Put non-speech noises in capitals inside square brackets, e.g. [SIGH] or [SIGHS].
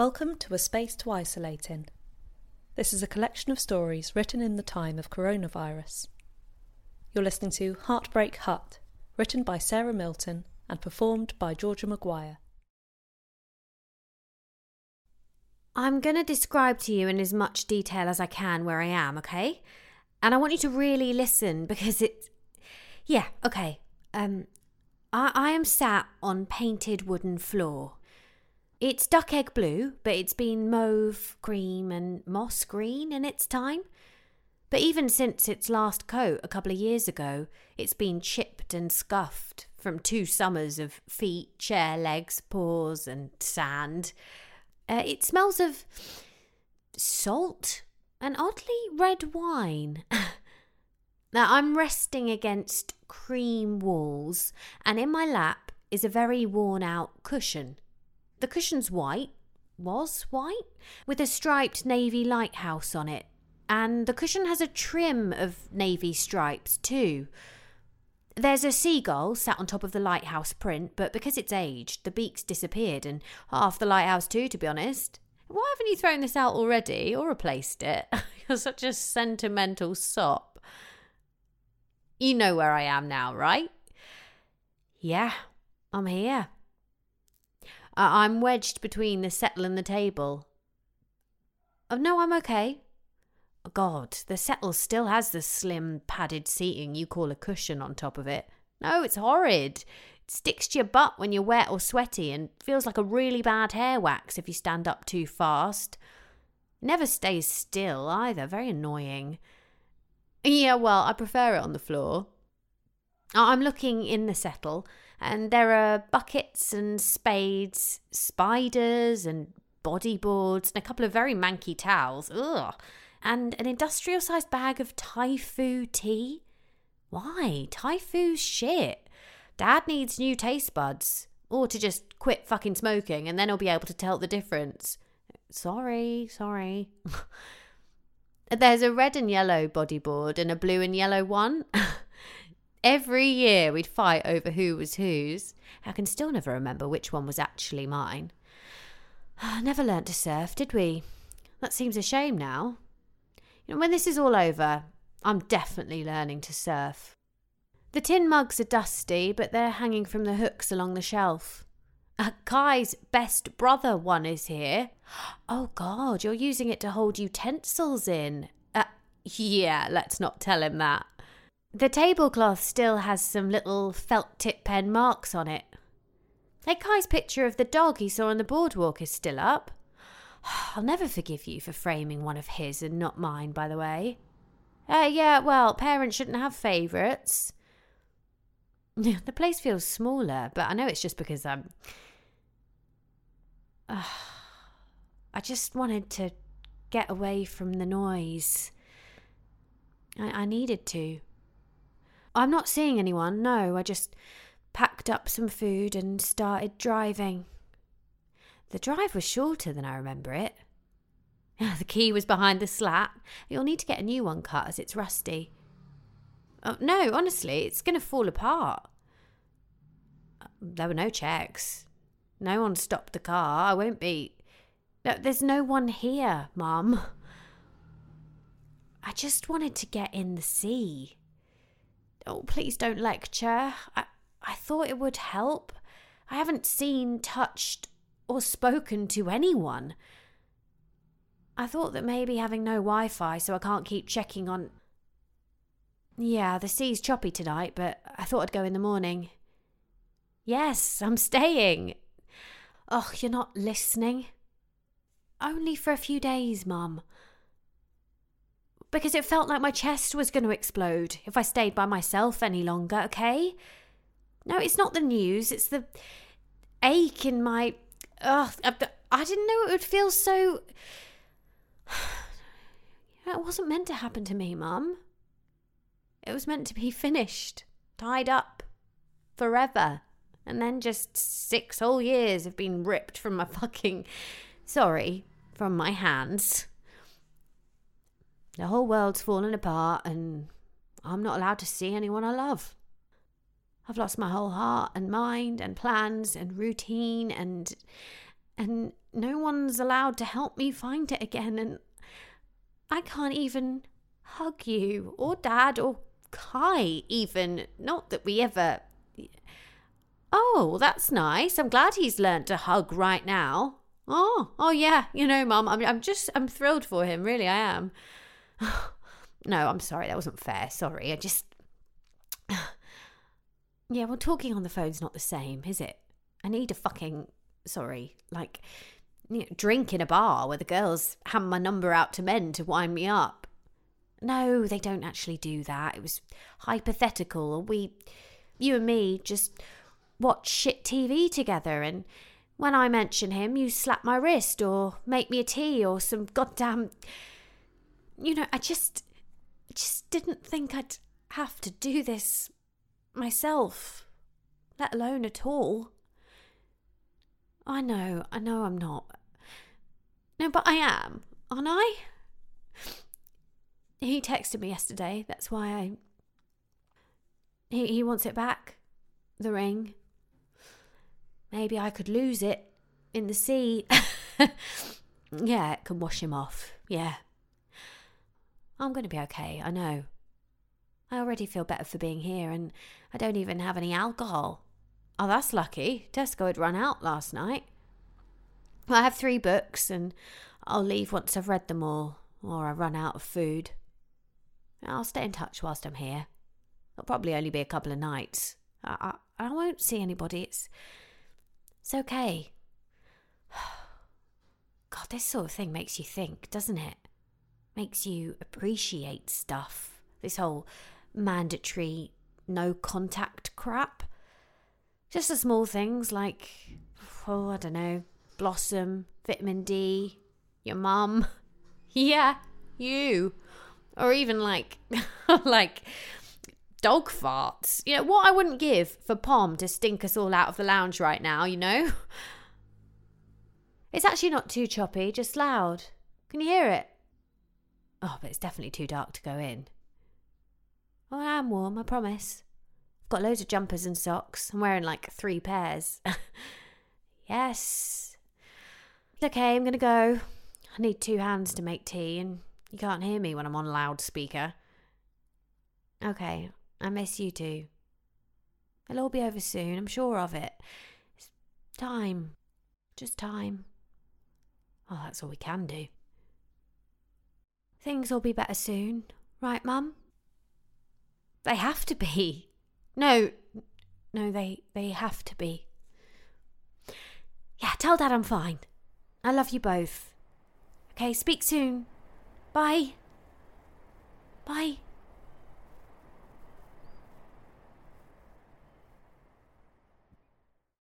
Welcome to A Space to Isolate In. This is a collection of stories written in the time of coronavirus. You're listening to Heartbreak Hut, written by Sarah Milton and performed by Georgia Maguire. I'm going to describe to you in as much detail as I can where I am, okay? And I want you to really listen because it's. Yeah, okay. Um, I, I am sat on painted wooden floor. It's duck egg blue, but it's been mauve, cream, and moss green in its time. But even since its last coat a couple of years ago, it's been chipped and scuffed from two summers of feet, chair legs, paws, and sand. Uh, it smells of salt and oddly red wine. [LAUGHS] now, I'm resting against cream walls, and in my lap is a very worn out cushion. The cushion's white, was white, with a striped navy lighthouse on it, and the cushion has a trim of navy stripes too. There's a seagull sat on top of the lighthouse print, but because it's aged, the beak's disappeared and half the lighthouse too, to be honest. Why haven't you thrown this out already or replaced it? [LAUGHS] You're such a sentimental sop. You know where I am now, right? Yeah, I'm here. I'm wedged between the settle and the table. Oh, no, I'm okay. Oh, God, the settle still has the slim, padded seating you call a cushion on top of it. No, it's horrid. It sticks to your butt when you're wet or sweaty and feels like a really bad hair wax if you stand up too fast. It never stays still either, very annoying. Yeah, well, I prefer it on the floor. I'm looking in the settle, and there are buckets and spades, spiders and bodyboards, and a couple of very manky towels. Ugh and an industrial sized bag of Thai tea. Why? Thai shit. Dad needs new taste buds. Or to just quit fucking smoking and then he'll be able to tell the difference. Sorry, sorry. [LAUGHS] There's a red and yellow bodyboard and a blue and yellow one. [LAUGHS] Every year we'd fight over who was whose. I can still never remember which one was actually mine. Never learnt to surf, did we? That seems a shame now. You know, when this is all over, I'm definitely learning to surf. The tin mugs are dusty, but they're hanging from the hooks along the shelf. Uh, Kai's best brother one is here. Oh God, you're using it to hold utensils in. Uh, yeah, let's not tell him that. The tablecloth still has some little felt tip pen marks on it. Hey, Kai's picture of the dog he saw on the boardwalk is still up. [SIGHS] I'll never forgive you for framing one of his and not mine, by the way. Uh, yeah, well, parents shouldn't have favourites. [LAUGHS] the place feels smaller, but I know it's just because I'm. Uh, [SIGHS] I just wanted to get away from the noise. I, I needed to. I'm not seeing anyone, no, I just packed up some food and started driving. The drive was shorter than I remember it. [LAUGHS] The key was behind the slat. You'll need to get a new one cut as it's rusty. Oh, no, honestly, it's going to fall apart. Uh, there were no checks. No one stopped the car. I won't be. No, There's no one here, Mum. [LAUGHS] I just wanted to get in the sea. Oh, please don't lecture. I, I thought it would help. I haven't seen, touched, or spoken to anyone. I thought that maybe having no Wi Fi so I can't keep checking on. Yeah, the sea's choppy tonight, but I thought I'd go in the morning. Yes, I'm staying. Oh, you're not listening? Only for a few days, Mum. Because it felt like my chest was going to explode if I stayed by myself any longer, okay? No, it's not the news, it's the ache in my Ugh, I didn't know it would feel so. [SIGHS] It wasn't meant to happen to me, Mum. It was meant to be finished, tied up, forever. And then just six whole years have been ripped from my fucking. Sorry, from my hands. The whole world's fallen apart, and I'm not allowed to see anyone I love. I've lost my whole heart and mind and plans and routine and and no one's allowed to help me find it again, and I can't even hug you, or Dad, or Kai, even. Not that we ever. Oh, that's nice. I'm glad he's learnt to hug right now. Oh, oh yeah. You know, Mum, I'm, I'm just, I'm thrilled for him. Really, I am. [SIGHS] no, I'm sorry. That wasn't fair. Sorry. I just. [SIGHS] yeah, well, talking on the phone's not the same, is it? I need a fucking. Sorry. Like, you know, drink in a bar where the girls hand my number out to men to wind me up. No, they don't actually do that. It was hypothetical. We, you and me, just watch shit TV together. And when I mention him, you slap my wrist or make me a tea or some goddamn. You know, I just, just didn't think I'd have to do this myself, let alone at all. I know, I know I'm not. No, but I am, aren't I? He texted me yesterday. That's why I. He, he wants it back. The ring. Maybe I could lose it in the sea. [LAUGHS] yeah, it can wash him off. Yeah. I'm going to be okay, I know. I already feel better for being here, and I don't even have any alcohol. Oh, that's lucky. Tesco had run out last night. I have three books, and I'll leave once I've read them all, or I run out of food. I'll stay in touch whilst I'm here. It'll probably only be a couple of nights. I, I, I won't see anybody. It's, it's okay. [SIGHS] God, this sort of thing makes you think, doesn't it? Makes you appreciate stuff. This whole mandatory no contact crap. Just the small things like, oh, I don't know, Blossom, vitamin D, your mum. [LAUGHS] yeah, you or even like [LAUGHS] like dog farts. You know, what I wouldn't give for Pom to stink us all out of the lounge right now, you know? [LAUGHS] It's actually not too choppy, just loud. Can you hear it? Oh, but it's definitely too dark to go in. Oh, I am warm, I promise. I've got loads of jumpers and socks. I'm wearing like three pairs. [LAUGHS] yes. Okay, I'm gonna go. I need two hands to make tea, and you can't hear me when I'm on loudspeaker. Okay, I miss you too. It'll all be over soon, I'm sure of it. It's time. Just time. Oh, that's all we can do. Things will be better soon, right, Mum? They have to be. No, no, they they have to be. Yeah, tell Dad I'm fine. I love you both. Okay, speak soon. Bye. Bye.